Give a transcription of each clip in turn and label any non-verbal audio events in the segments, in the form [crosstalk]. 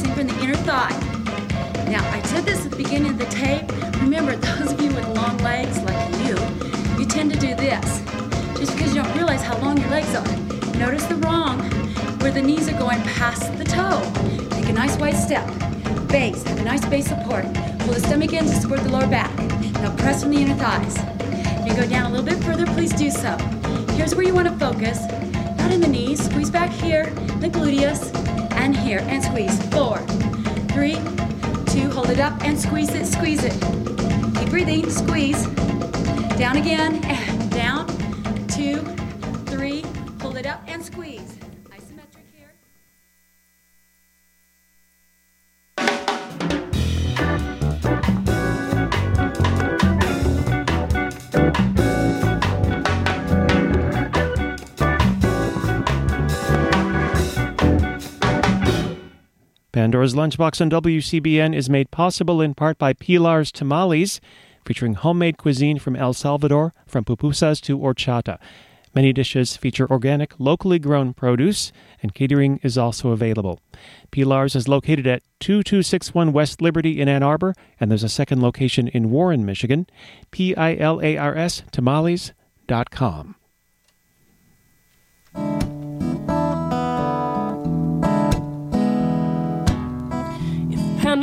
pressing from the inner thigh. Now, I said this at the beginning of the tape. Remember, [laughs] those of you with long legs like you, you tend to do this just because you don't realize how long your legs are. Notice the wrong where the knees are going past the toe. Take a nice wide step. Base, have a nice base support. Pull the stomach in to support the lower back. Now press from the inner thighs. If You go down a little bit further, please do so. Here's where you want to focus. Not in the knees. Squeeze back here, the gluteus, and here, and squeeze. Four, three, two, hold it up, and squeeze it, squeeze it. Keep breathing, squeeze. Down again, Pandora's Lunchbox on WCBN is made possible in part by Pilar's Tamales, featuring homemade cuisine from El Salvador, from pupusas to horchata. Many dishes feature organic, locally grown produce, and catering is also available. Pilar's is located at 2261 West Liberty in Ann Arbor, and there's a second location in Warren, Michigan. P I L A R S tamales.com.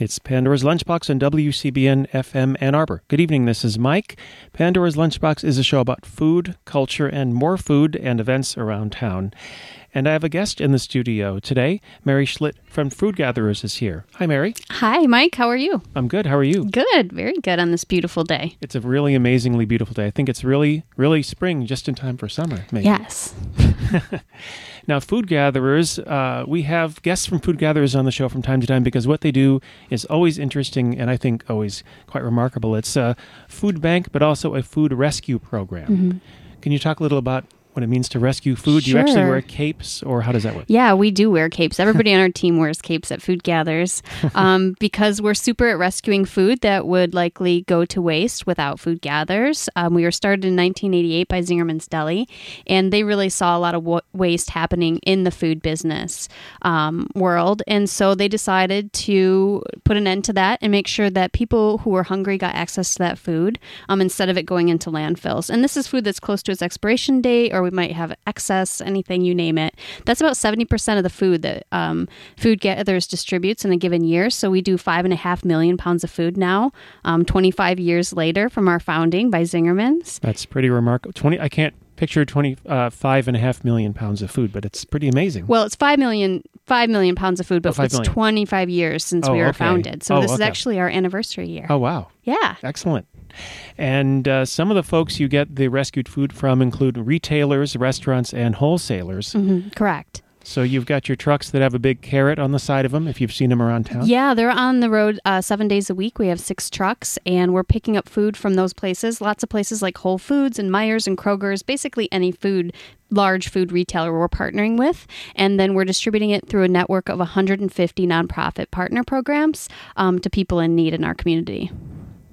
It's Pandora's Lunchbox on WCBN FM Ann Arbor. Good evening, this is Mike. Pandora's Lunchbox is a show about food, culture, and more food and events around town. And I have a guest in the studio today. Mary Schlitt from Food Gatherers is here. Hi, Mary. Hi, Mike. How are you? I'm good. How are you? Good. Very good on this beautiful day. It's a really amazingly beautiful day. I think it's really, really spring just in time for summer, maybe. Yes. [laughs] [laughs] Now, Food Gatherers, uh, we have guests from Food Gatherers on the show from time to time because what they do is always interesting and I think always quite remarkable. It's a food bank, but also a food rescue program. Can you talk a little about what it means to rescue food? Do you actually wear capes, or how does that work? Yeah, we do wear capes. Everybody on our team wears capes at Food Gatherers [laughs] um, because we're super at rescuing food that would likely go to waste without Food Gatherers. Um, we were started in 1988 by Zingerman's Deli, and they really saw a lot of wa- waste happening in the food business um, world. And so they decided to put an end to that and make sure that people who were hungry got access to that food um, instead of it going into landfills. And this is food that's close to its expiration date, or we might have excess, anything you name it. That's about 70% of the food that um, Food Gatherers distributes in a given year. So we do five and a half million pounds of food now, um, 25 years later from our founding by Zingerman's. That's pretty remarkable. 20, I can't picture 25 and a half million pounds of food, but it's pretty amazing. Well, it's five million five million pounds of food, but Oh, it's million. 25 years since Oh, we were okay. founded. So Oh, this is actually our anniversary year. oh, wow. Yeah. Excellent. And uh, some of the folks you get the rescued food from include retailers, restaurants, and wholesalers. Mhm, correct. So you've got your trucks that have a big carrot on the side of them if you've seen them around town. Yeah, they're on the road uh, seven days a week. We have six trucks, and we're picking up food from those places. Lots of places like Whole Foods and Meijer's and Kroger's, basically any food, large food retailer we're partnering with. And then we're distributing it through a network of 150 nonprofit partner programs um, to people in need in our community.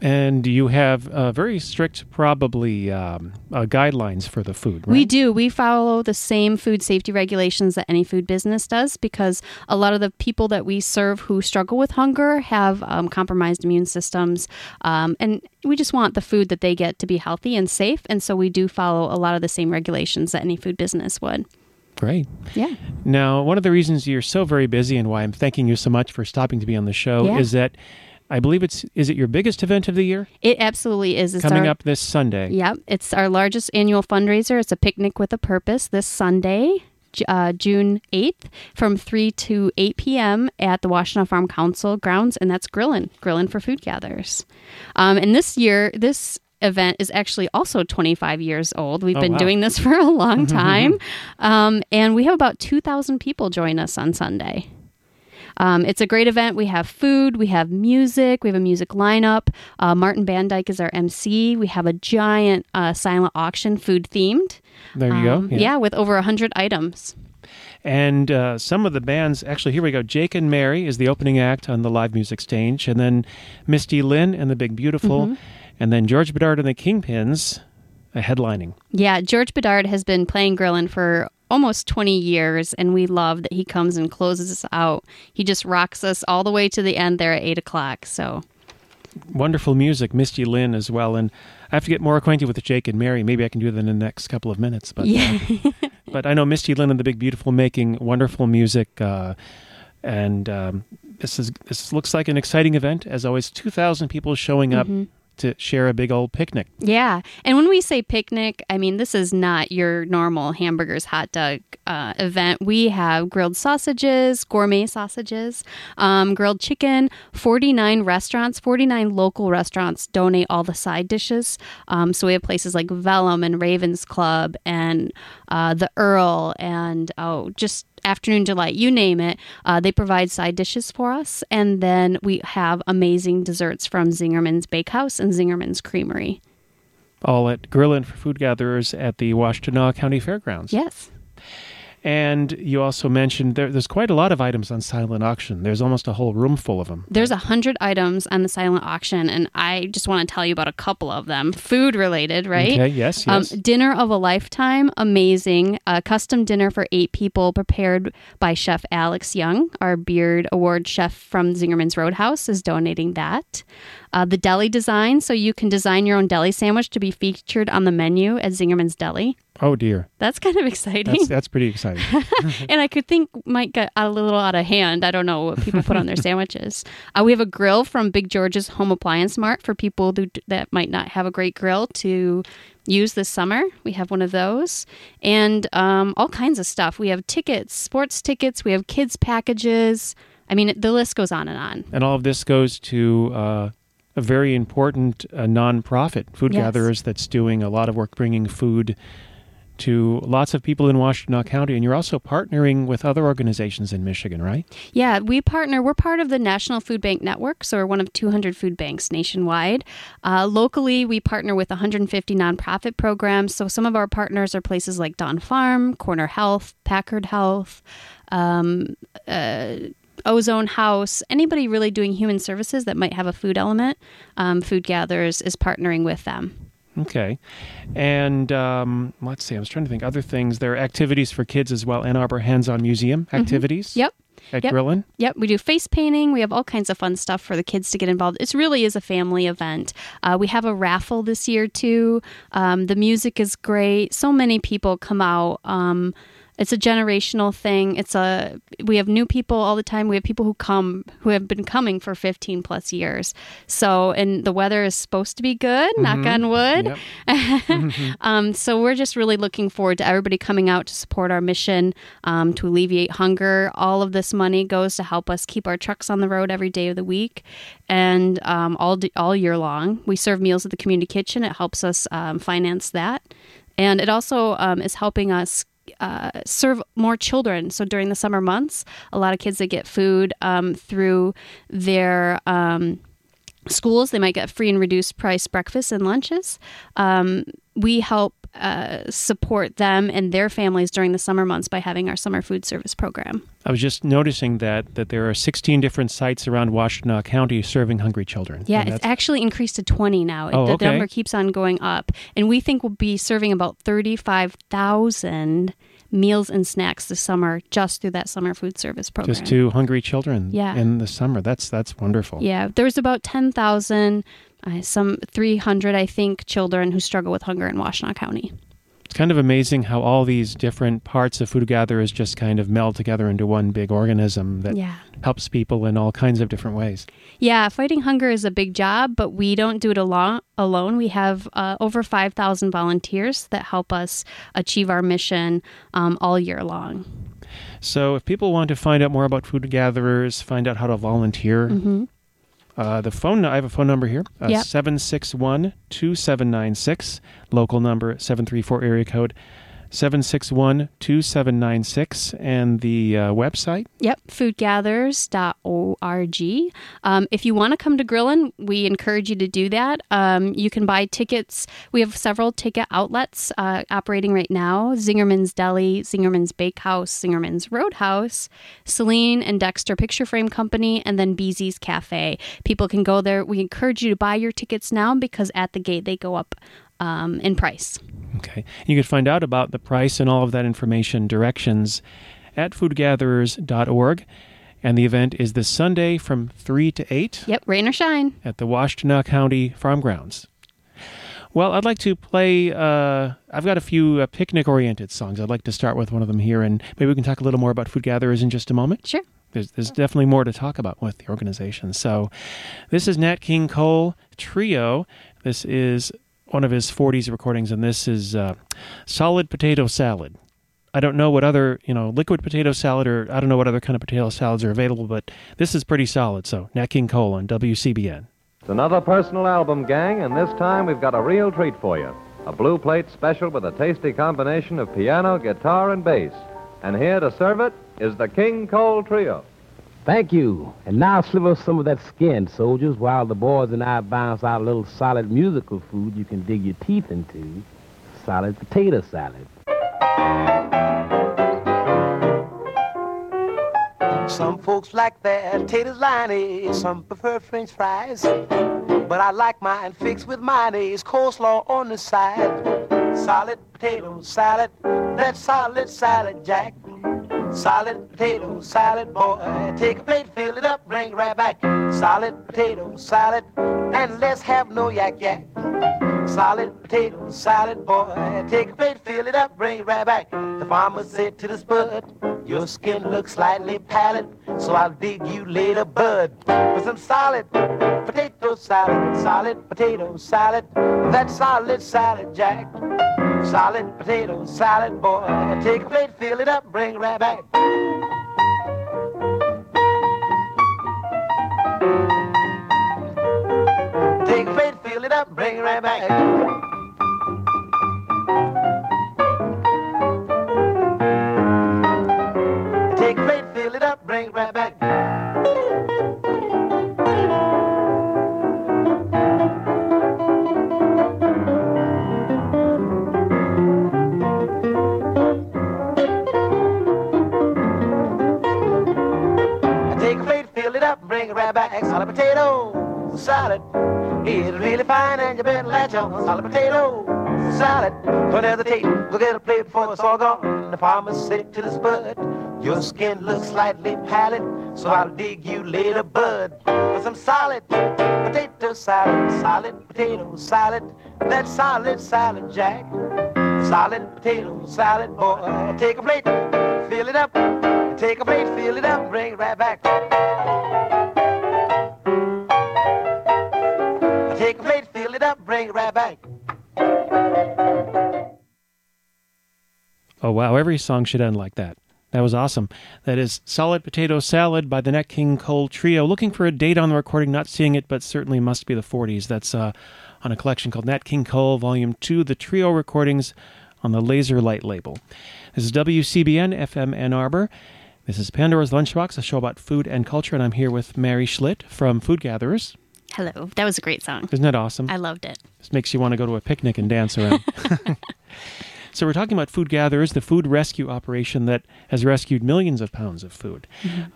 And you have uh, very strict, probably, um, uh, guidelines for the food, right? We do. We follow the same food safety regulations that any food business does because a lot of the people that we serve who struggle with hunger have um, compromised immune systems. Um, and we just want the food that they get to be healthy and safe. And so we do follow a lot of the same regulations that any food business would. Great. Yeah. Now, one of the reasons you're so very busy and why I'm thanking you so much for stopping to be on the show Yeah. is that I believe it's is it your biggest event of the year It absolutely is. It's coming our- up this Sunday. Yep, it's our largest annual fundraiser. It's a picnic with a purpose this Sunday, uh, June 8th, from 3 to 8 p.m. at the Washtenaw Farm Council grounds, and that's Grillin', Grillin' for Food Gatherers. Um, and this year, this event is actually also 25 years old. We've Oh, been wow. doing this [laughs] for a long [laughs] time, um, and we have about 2,000 people join us on Sunday. Um, it's a great event. We have food, we have music, we have a music lineup. Uh, Martin Van Dyke is our MC. We have a giant uh, silent auction, food themed. There you Um, go. yeah. with over 100 items. And uh, some of the bands, actually, here we go. Jake and Mary is the opening act on the live music stage, and then Misty Lynn and the Big Beautiful, Mm-hmm. and then George Bedard and the Kingpins uh, headlining. Yeah, George Bedard has been playing Grillin for almost 20 years, and we love that he comes and closes us out. He just rocks us all the way to the end there at 8 o'clock. So, Wonderful music, Misty Lynn as well. And I have to get more acquainted with Jake and Mary. Maybe I can do that in the next couple of minutes. But, yeah. uh, [laughs] but I know Misty Lynn and the Big Beautiful making wonderful music. Uh, and um, this is this looks like an exciting event. As always, 2,000 people showing up Mm-hmm. To share a big old picnic. Yeah. And when we say picnic, I mean, this is not your normal hamburgers, hot dog uh, event. We have grilled sausages, gourmet sausages, um, grilled chicken. 49 restaurants, 49 local restaurants donate all the side dishes. Um, so we have places like Vellum and Ravens Club and uh, the Earl and, oh, just afternoon delight you name it uh, they provide side dishes for us. And then we have amazing desserts from zingerman's bakehouse and zingerman's creamery. All at Grillin for Food Gatherers at the Washtenaw County Fairgrounds. yes And you also mentioned there, there's quite a lot of items on silent auction. There's almost a whole room full of them. there's a hundred items on the silent auction and i just want to tell you about a couple of them food related right Okay, yes, Um, yes. dinner of a lifetime, amazing. A custom dinner for eight people prepared by Chef Alex Young. Our Beard Award chef from Zingerman's Roadhouse is donating that. Uh, the deli design, so you can design your own deli sandwich to be featured on the menu at Zingerman's Deli. Oh dear, That's kind of exciting. that's that's pretty exciting. [laughs] and I could think might get a little out of hand. I don't know what people put on their [laughs] sandwiches. Uh, we have a grill from Big George's Home Appliance Mart for people who, that might not have a great grill to use this summer. We have one of those, and um, all kinds of stuff. We have tickets, sports tickets. We have kids packages. I mean, the list goes on and on. and all of this goes to uh, a very important uh, nonprofit, Food Yes. Gatherers, that's doing a lot of work bringing food to lots of people in Washtenaw County. And you're also partnering with other organizations in Michigan, right? Yeah, we partner. We're part of the National Food Bank Network, so we're one of 200 food banks nationwide. Uh, locally, we partner with 150 nonprofit programs. So some of our partners are places like Dawn Farm, Corner Health, Packard Health, um, uh, Ozone House. Anybody really doing human services that might have a food element, um, Food Gatherers is partnering with them. Okay. And um, let's see, I was trying to think other things. There are activities for kids as well. Ann Arbor Hands on Museum activities Mm-hmm. Yep. at Yep. Grillin. Yep, we do face painting. We have all kinds of fun stuff for the kids to get involved. It really is a family event. Uh, we have a raffle this year too. Um, the music is great. So many people come out. Um, it's a generational thing. It's a we have new people all the time. We have people who come who have been coming for 15 plus years. So and the weather is supposed to be good. Knock on wood. Yep. [laughs] Um, so we're just really looking forward to everybody coming out to support our mission um, to alleviate hunger. All of this money goes to help us keep our trucks on the road every day of the week, and um, all d- all year long. We serve meals at the community kitchen. It helps us um, finance that, and it also um, is helping us. Uh, serve more children. So during the summer months, a lot of kids that get food um, through their um, schools. They might get free and reduced price breakfasts and lunches. Um, we help uh, support them and their families during the summer months by having our summer food service program. I was just noticing that that there are 16 different sites around Washtenaw County serving hungry children. Yeah, it's actually increased to 20 now. Oh, the okay. number keeps on going up. And we think we'll be serving about 35,000 meals and snacks this summer just through that summer food service program. just to hungry children Yeah. in the summer. That's that's wonderful. Yeah, there's about 10,000, uh, some 300, I think, children who struggle with hunger in Washtenaw County. It's kind of amazing how all these different parts of Food Gatherers just kind of meld together into one big organism that Yeah. helps people in all kinds of different ways. Yeah, fighting hunger is a big job, but we don't do it alo- alone. We have uh, over 5,000 volunteers that help us achieve our mission um, all year long. So if people want to find out more about Food Gatherers, find out how to volunteer, uh, the phone I have a phone number here, uh, Mm-hmm. Yep. 761 2796, local number 734 area code 761 2796. And the uh, website? Yep, foodgatherers.org. Um, if you want to come to Grillin', we encourage you to do that. Um, you can buy tickets. We have several ticket outlets uh, operating right now Zingerman's Deli, Zingerman's Bakehouse, Zingerman's Roadhouse, Saline and Dexter Picture Frame Company, and then Beezy's Cafe. People can go there. We encourage you to buy your tickets now because at the gate they go up um, in price. Okay. You can find out about the price and all of that information, directions at foodgatherers.org. And the event is this Sunday from 3 to 8 Yep, rain or shine. at the Washtenaw County Farm Grounds. Well, I'd like to play. Uh, I've got a few uh, picnic oriented songs. I'd like to start with one of them here, and maybe we can talk a little more about Food Gatherers in just a moment. Sure. There's, there's definitely more to talk about with the organization. So, this is Nat King Cole Trio. This is one of his 40s recordings, and this is uh, Solid Potato Salad. I don't know what other, you know, liquid potato salad or I don't know what other kind of potato salads are available, but this is pretty solid. So, Nat King Cole on WCBN. It's another personal album, gang, and this time we've got a real treat for you. A blue plate special with a tasty combination of piano, guitar, and bass. And here to serve it is the King Cole Trio. Thank you. And now sliver some of that skin, soldiers, while the boys and I bounce out a little solid musical food you can dig your teeth into. Solid potato salad. Some folks like their taters liney, some prefer french fries. But I like mine fixed with mayonnaise, coleslaw on the side. Solid potato salad, that solid salad, Jack. Solid potato salad, boy. Take a plate, fill it up, bring it right back. Solid potato salad, and let's have no yak yak. Solid potato salad, boy. Take a plate, fill it up, bring it right back. The farmer said to the spud, Your skin looks slightly pallid, so I'll dig you later, bud. For some solid potato salad, solid potato salad, that solid salad, Jack. Solid potato salad, boy. Take a plate, fill it up, bring it right back. Take a plate, fill it up, bring it right back. Back. Solid potato salad. It's really fine and you better latch on. Solid potato salad. Don't hesitate. Look at the plate before it's all gone. The farmer said to the spud, Your skin looks slightly pallid, so I'll dig you later, bud. For some solid potato salad, solid potato salad. That solid salad, Jack. Solid potato salad, boy. Take a plate, fill it up. Take a plate, fill it up, bring it right back. Bring. Oh, wow. Every song should end like that. That was awesome. That is Solid Potato Salad by the Nat King Cole Trio. Looking for a date on the recording, not seeing it, but certainly must be the 40s. That's uh, on a collection called Nat King Cole, Volume 2, the trio recordings on the Laser Light label. This is WCBN FM Ann Arbor. This is Pandora's Lunchbox, a show about food and culture, and I'm here with Mary Schlitt from Food Gatherers. Hello. That was a great song. Isn't that awesome? I loved it. This makes you want to go to a picnic and dance around. [laughs] so we're talking about Food Gatherers, the food rescue operation that has rescued millions of pounds of food.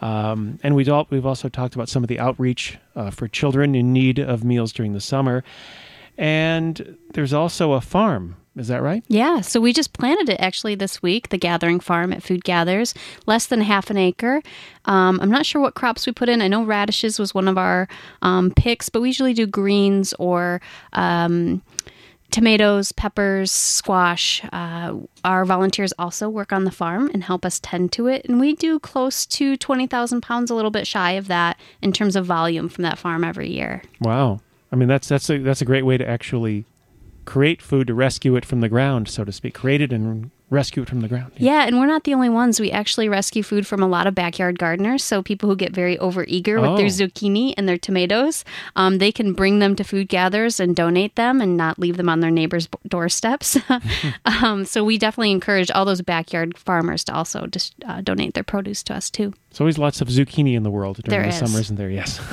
Um, and we've, all, we've also talked about some of the outreach uh, for children in need of meals during the summer. And there's also a farm. Is that right? Yeah, so we just planted it actually this week, the Gathering Farm at Food Gatherers, less than half an acre. Um, I'm not sure what crops we put in. I know radishes was one of our um, picks, but we usually do greens or um, tomatoes, peppers, squash. Uh, our volunteers also work on the farm and help us tend to it, and we do close to 20,000 pounds, a little bit shy of that in terms of volume from that farm every year. Wow. I mean, that's that's a that's a great way to actually create food to rescue it from the ground, so to speak, create it and rescue it from the ground. Yeah, and we're not the only ones. We actually rescue food from a lot of backyard gardeners. So people who get very overeager with their Oh. zucchini and their tomatoes, um, they can bring them to food gatherers and donate them and not leave them on their neighbors' doorsteps. [laughs] um, so we definitely encourage all those backyard farmers to also just uh, donate their produce to us too. There's always lots of zucchini in the world during There the is. summer, isn't there? Yes. [laughs]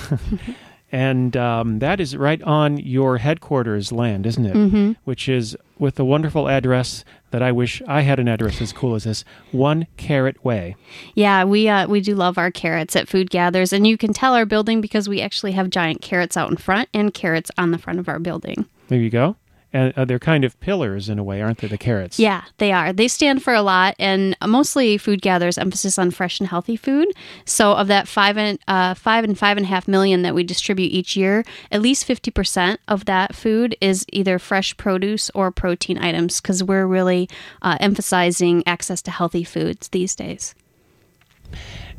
and um, that is right on your headquarters land, isn't it? Mm-hmm. Which is with the wonderful address that I wish I had an address as cool as this One Carrot Way. Yeah, we uh, we do love our carrots at food gatherers, and you can tell our building because we actually have giant carrots out in front and carrots on the front of our building. There you go. Uh, they're kind of pillars in a way, aren't they? The carrots. Yeah, they are. They stand for a lot, and mostly food gatherers emphasis on fresh and healthy food. So, of that five and uh, five and five and a half million that we distribute each year, at least fifty percent of that food is either fresh produce or protein items, because we're really uh, emphasizing access to healthy foods these days.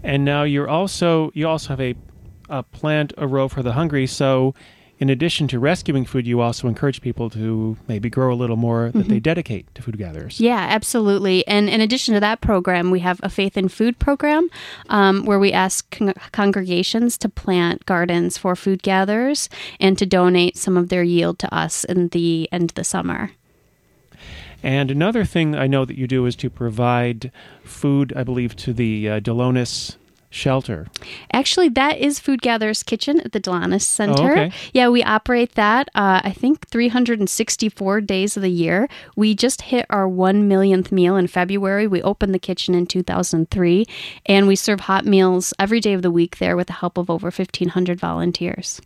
And now you're also you also have a, a plant a row for the hungry. So, in addition to rescuing food, you also encourage people to maybe grow a little more that they dedicate to food gatherers. Yeah, absolutely. And in addition to that program, we have a faith in food program um, where we ask con- congregations to plant gardens for food gatherers and to donate some of their yield to us in the end of the summer. And another thing I know that you do is to provide food, I believe, to the uh, Delonis shelter. Actually, that is Food Gatherers Kitchen at the Delonis Center. okay. Yeah, we operate that, uh, I think, 364 days of the year. We just hit our one millionth meal in February. We opened the kitchen in 2003, and we serve hot meals every day of the week there with the help of over 1,500 volunteers.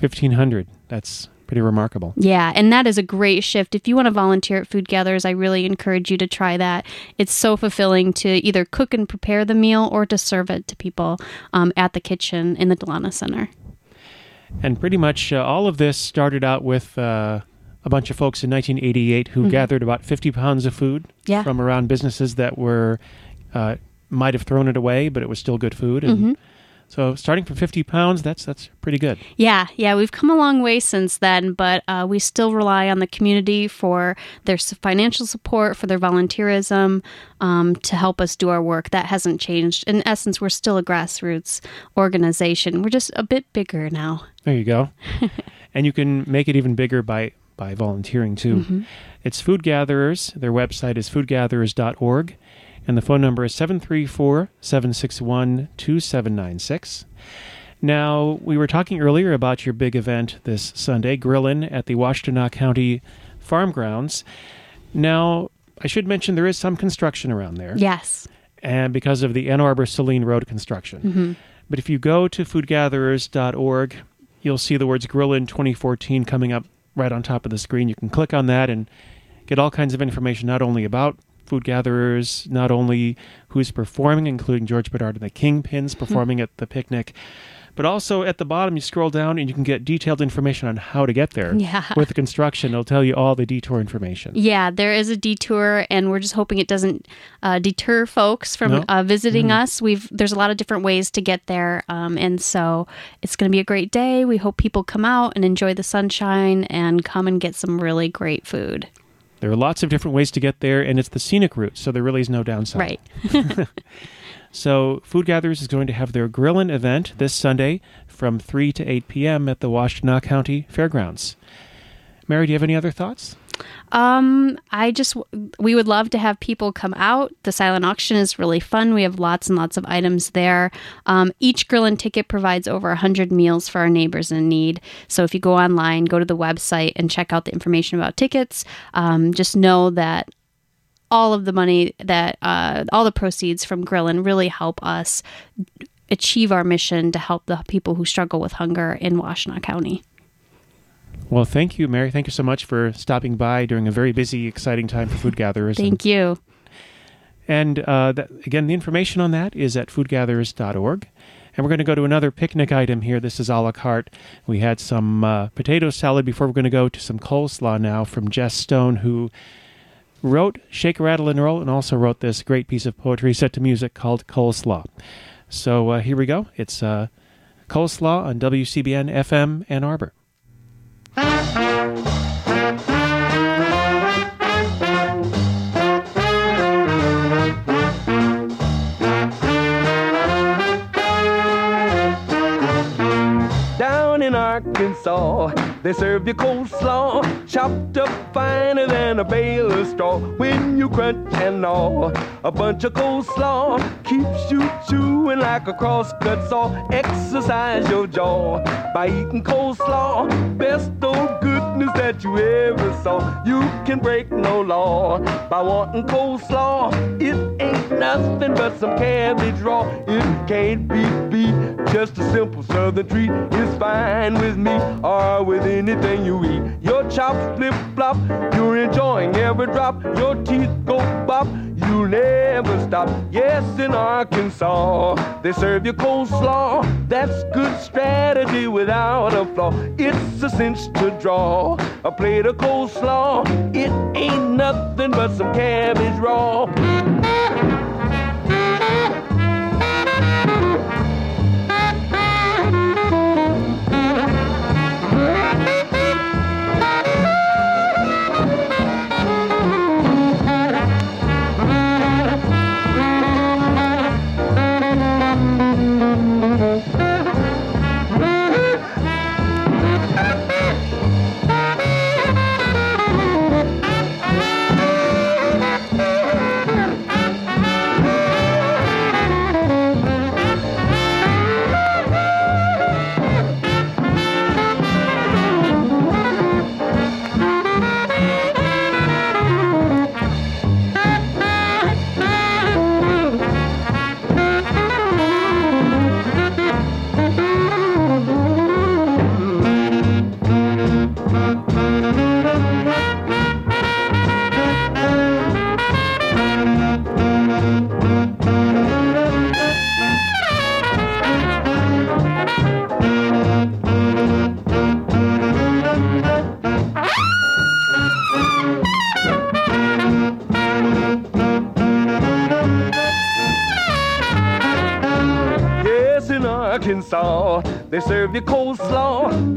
1,500. That's pretty remarkable. Yeah, and that is a great shift. If you want to volunteer at Food Gatherers, I really encourage you to try that. It's so fulfilling to either cook and prepare the meal or to serve it to people um, at the kitchen in the Delonis Center. And pretty much uh, all of this started out with uh, a bunch of folks in 1988 who gathered about 50 pounds of food Mm-hmm. Yeah. from around businesses that were uh, might have thrown it away, but it was still good food. And Mm-hmm. So, starting from 50 pounds, that's that's pretty good. Yeah, yeah, we've come a long way since then, but uh, we still rely on the community for their financial support, for their volunteerism, um, to help us do our work. That hasn't changed. In essence, we're still a grassroots organization. We're just a bit bigger now. There you go. [laughs] and you can make it even bigger by by volunteering too. Mm-hmm. It's Food Gatherers. Their website is foodgatherers.org and the phone number is 734-761-2796. Now, we were talking earlier about your big event this Sunday, Grillin' at the Washtenaw County Farm Grounds. Now, I should mention there is some construction around there Yes. and because of the Ann Arbor Saline Road construction. Mm-hmm. But if you go to foodgatherers.org, you'll see the words Grillin 2014 coming up right on top of the screen. You can click on that and get all kinds of information not only about food gatherers, not only who's performing, including George Bedard and the Kingpins performing at the picnic, but also at the bottom you scroll down and you can get detailed information on how to get there. Yeah. With the construction, it'll tell you all the detour information. Yeah, there is a detour, and we're just hoping it doesn't uh, deter folks from No? uh, visiting us. We've there's a lot of different ways to get there, um, and so it's going to be a great day. We hope people come out and enjoy the sunshine and come and get some really great food. There are lots of different ways to get there, and it's the scenic route, so there really is no downside. Right. [laughs] [laughs] So, Food Gatherers is going to have their Grillin' event this Sunday from 3 to 8 p.m. at the Washtenaw County Fairgrounds. Mary, do you have any other thoughts? Um, I just we would love to have people come out. The silent auction is really fun. We have lots and lots of items there. Um, each grill and ticket provides over 100 meals for our neighbors in need. So if you go online, go to the website and check out the information about tickets, um, just know that all of the money that uh, all the proceeds from Grillin really help us achieve our mission to help the people who struggle with hunger in Washtenaw County. Well, thank you, Mary. Thank you so much for stopping by during a very busy, exciting time for Food Gatherers. Thank you. And uh, that, again, the information on that is at foodgatherers.org. And we're going to go to another picnic item here. This is a la carte. We had some uh, potato salad before. We're going to go to some coleslaw now from Jesse Stone, who wrote Shake, Rattle, and Roll and also wrote this great piece of poetry set to music called Coleslaw. So uh, here we go. It's uh, Coleslaw on WCBN FM Ann Arbor. Down in Arkansas they serve you coleslaw, chopped up finer than a bale of straw. When you crunch and gnaw, a bunch of coleslaw keeps you chewing like a crosscut saw. Exercise your jaw by eating coleslaw. Best old goodness that you ever saw. You can break no law by wanting coleslaw. It ain't nothing but some cabbage raw. It can't be beat. Just a simple southern treat is fine with me or with anything you eat. Your chops flip flop, you're enjoying every drop. Your teeth go bop, you never stop. Yes, in Arkansas, they serve you coleslaw. That's good strategy without a flaw. It's a cinch to draw a plate of coleslaw. It ain't nothing but some cabbage raw.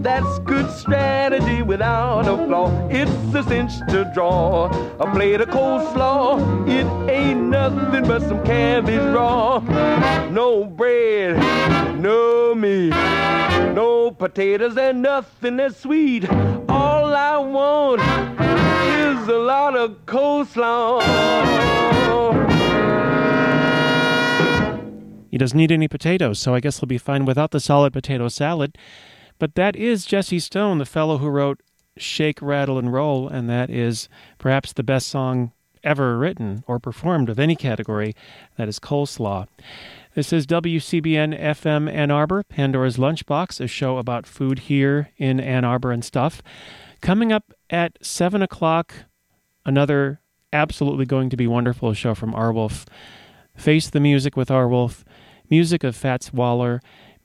That's good strategy without a flaw. It's a cinch to draw a plate of coleslaw. It ain't nothing but some cabbage raw. No bread, no meat, no potatoes, and nothing that's sweet. All I want is a lot of coleslaw. He doesn't need any potatoes, so I guess he'll be fine without the solid potato salad. But that is Jesse Stone, the fellow who wrote Shake, Rattle, and Roll, and that is perhaps the best song ever written or performed of any category. That is Coleslaw. This is WCBN FM Ann Arbor, Pandora's Lunchbox, a show about food here in Ann Arbor and stuff. Coming up at 7 o'clock, another absolutely going to be wonderful show from Arwulf. Face the Music with Arwulf, music of Fats Waller,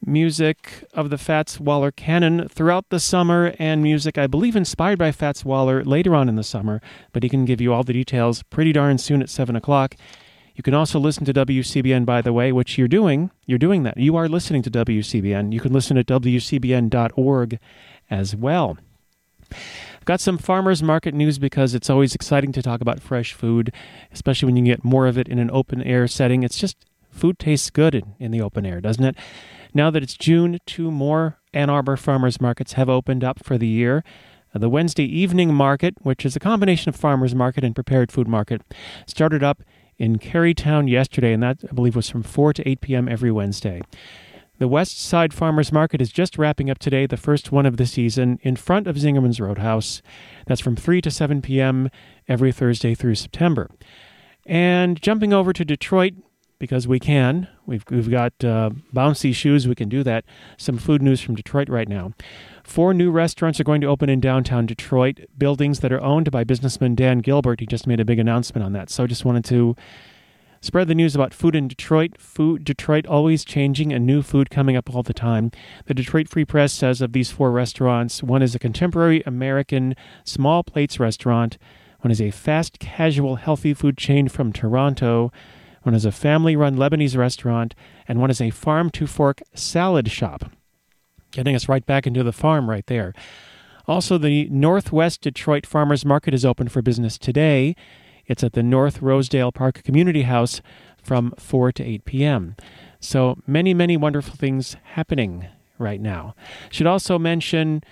music of the Fats Waller canon throughout the summer, and music, I believe, inspired by Fats Waller later on in the summer, but he can give you all the details pretty darn soon at 7 o'clock. You can also listen to WCBN, by the way, which you're doing. You're doing that. You are listening to WCBN. You can listen at WCBN.org as well. I've got some farmers market news because it's always exciting to talk about fresh food, especially when you get more of it in an open air setting. It's just food tastes good in, in the open air, doesn't it? Now that it's June, two more Ann Arbor farmers markets have opened up for the year. Uh, The Wednesday evening market, which is a combination of farmers market and prepared food market, started up in Kerrytown yesterday, and that I believe was from 4 to 8 p.m. every Wednesday. The West Side Farmers Market is just wrapping up today, the first one of the season, in front of Zingerman's Roadhouse. That's from 3 to 7 p.m. every Thursday through September. And jumping over to Detroit, because we can, we've, we've got uh, bouncy shoes, we can do that. Some food news from Detroit right now. Four new restaurants are going to open in downtown Detroit, buildings that are owned by businessman Dan Gilbert. He just made a big announcement on that. So I just wanted to Spread the news about food in Detroit. Food Detroit always changing and new food coming up all the time. The Detroit Free Press says of these four restaurants, one is a contemporary American small plates restaurant, one is a fast casual healthy food chain from Toronto, one is a family run Lebanese restaurant, and one is a farm to fork salad shop. Getting us right back into the farm right there. Also, the Northwest Detroit Farmers Market is open for business today. It's at the North Rosedale Park Community House from 4 to 8 p.m. So many, many wonderful things happening right now. Should also mention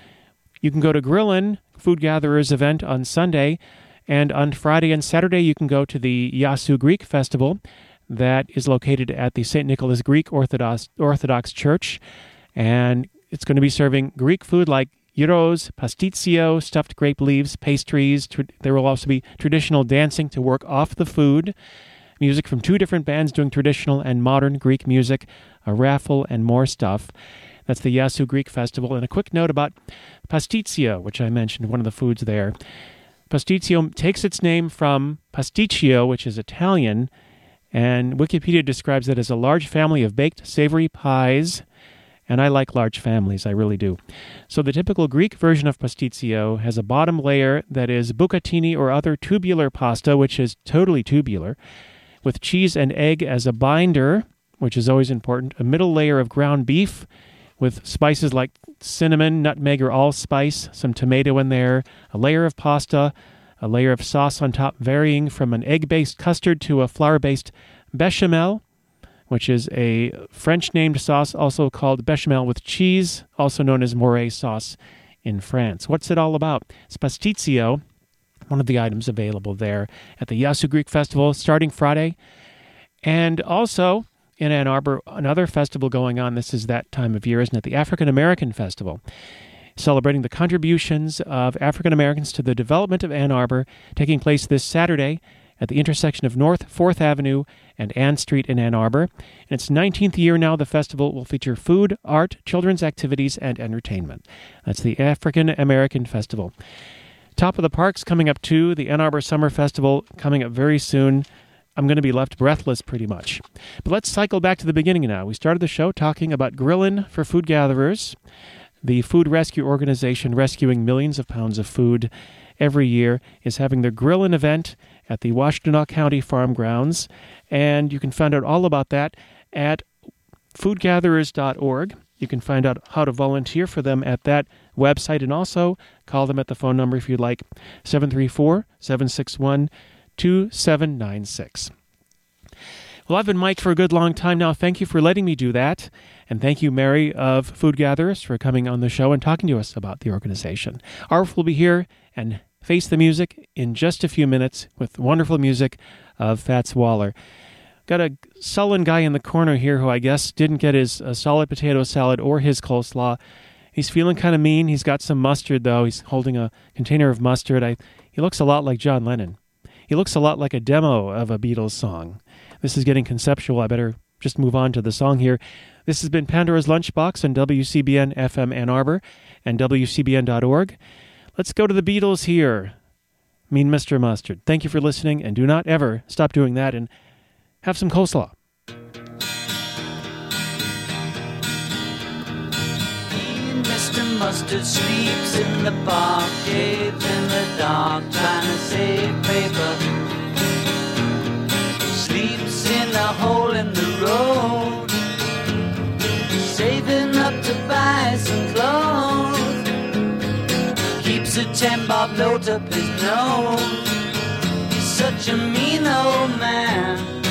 you can go to Grillin Food Gatherers event on Sunday, and on Friday and Saturday you can go to the Yassou Greek Festival that is located at the St. Nicholas Greek Orthodox, Orthodox Church. And it's going to be serving Greek food like gyros, pastitsio, stuffed grape leaves, pastries. There will also be traditional dancing to work off the food, music from two different bands doing traditional and modern Greek music, a raffle, and more stuff. That's the Yassou Greek Festival. And a quick note about pastitsio, which I mentioned, one of the foods there. Pastitsio takes its name from pasticcio, which is Italian, and Wikipedia describes it as a large family of baked savory pies. And I like large families, I really do. So the typical Greek version of pasticcio has a bottom layer that is bucatini or other tubular pasta, which is totally tubular, with cheese and egg as a binder, which is always important, a middle layer of ground beef with spices like cinnamon, nutmeg, or allspice, some tomato in there, a layer of pasta, a layer of sauce on top, varying from an egg based custard to a flour based bechamel, which is a French named sauce also called bechamel with cheese, also known as Mornay sauce in France. What's it all about? It's pastitsio, one of the items available there at the Yassou Greek Festival starting Friday. And also in Ann Arbor, another festival going on. This is that time of year, isn't it? The African American Festival celebrating the contributions of African Americans to the development of Ann Arbor, taking place this Saturday at the intersection of North 4th Avenue and Ann Street in Ann Arbor. In its 19th year now, the festival will feature food, art, children's activities, and entertainment. That's the African American Festival. Top of the Parks coming up too, the Ann Arbor Summer Festival coming up very soon. I'm going to be left breathless pretty much. But let's cycle back to the beginning now. We started the show talking about Grillin' for food gatherers the food rescue organization rescuing millions of pounds of food every year is having their Grillin' event at the Washtenaw County Farm Grounds. And you can find out all about that at foodgatherers.org. You can find out how to volunteer for them at that website and also call them at the phone number if you'd like 734 761 2796. Well, I've been Mike for a good long time now. Thank you for letting me do that. And thank you, Mary of Food Gatherers, for coming on the show and talking to us about the organization. Arf will be here and face the music in just a few minutes with wonderful music of Fats Waller. Got a sullen guy in the corner here who I guess didn't get his uh, solid potato salad or his coleslaw. He's feeling kind of mean. He's got some mustard, though. He's holding a container of mustard. I, he looks a lot like John Lennon. He looks a lot like a demo of a Beatles song. This is getting conceptual. I better just move on to the song here. This has been Pandora's Lunchbox on WCBN FM Ann Arbor and WCBN.org. Let's go to the Beatles here. Mean Mr. Mustard. Thank you for listening, and do not ever stop doing that and have some coleslaw. Mustard sleeps in the park, caves in the dark, trying to save paper Sleeps in a hole in the road, saving up to buy some clothes. Keeps a ten bob note up his nose. Such a mean old man.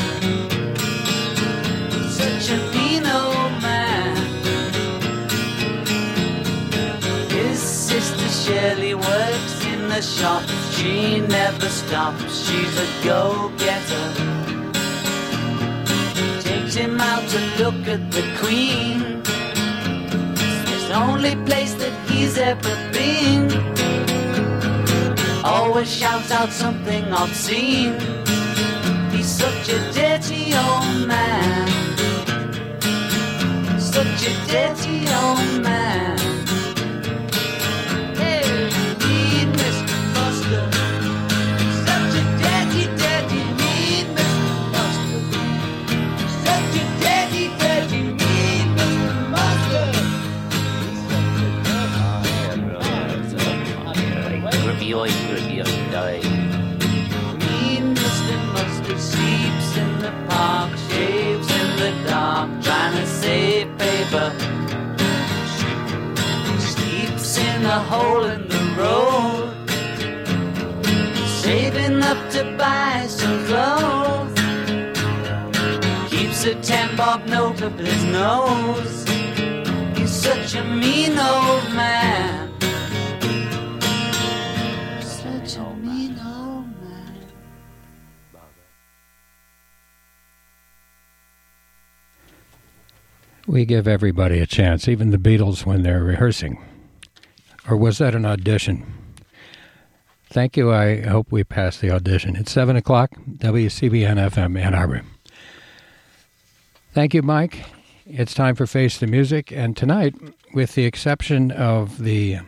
Shirley works in the shop. She never stops. She's a go-getter Takes him out to look at the Queen. It's the only place that he's ever been. Always shouts out something obscene. He's such a dirty old man. Such a dirty old man. Give everybody a chance, even the Beatles when they're rehearsing. Or was that an audition? Thank you. I hope we pass the audition. It's 7 o'clock, WCBN FM Ann Arbor. Thank you, Mike. It's time for Face the Music. And tonight, with the exception of the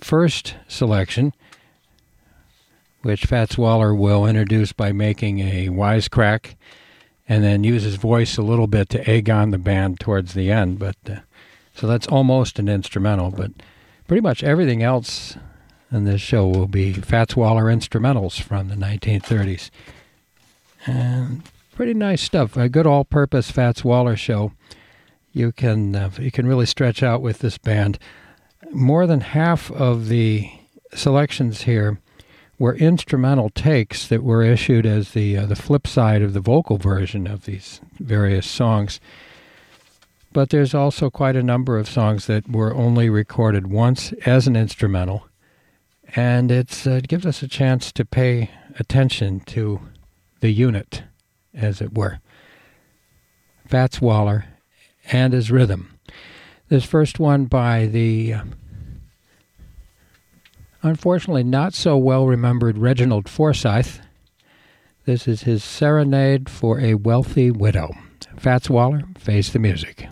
first selection, which Fats Waller will introduce by making a wisecrack and then use his voice a little bit to egg on the band towards the end. But uh, so that's almost an instrumental. But pretty much everything else in this show will be Fats Waller instrumentals from the 1930s. And pretty nice stuff. A good all-purpose Fats Waller show. You can uh, you can really stretch out with this band. More than half of the selections here were instrumental takes that were issued as the uh, the flip side of the vocal version of these various songs. But there's also quite a number of songs that were only recorded once as an instrumental, and it's uh, it gives us a chance to pay attention to the unit, as it were. Fats Waller and his rhythm. This first one by the uh, unfortunately not so well remembered Reginald Foresythe. This is his serenade for a wealthy widow. Fats Waller, face the music.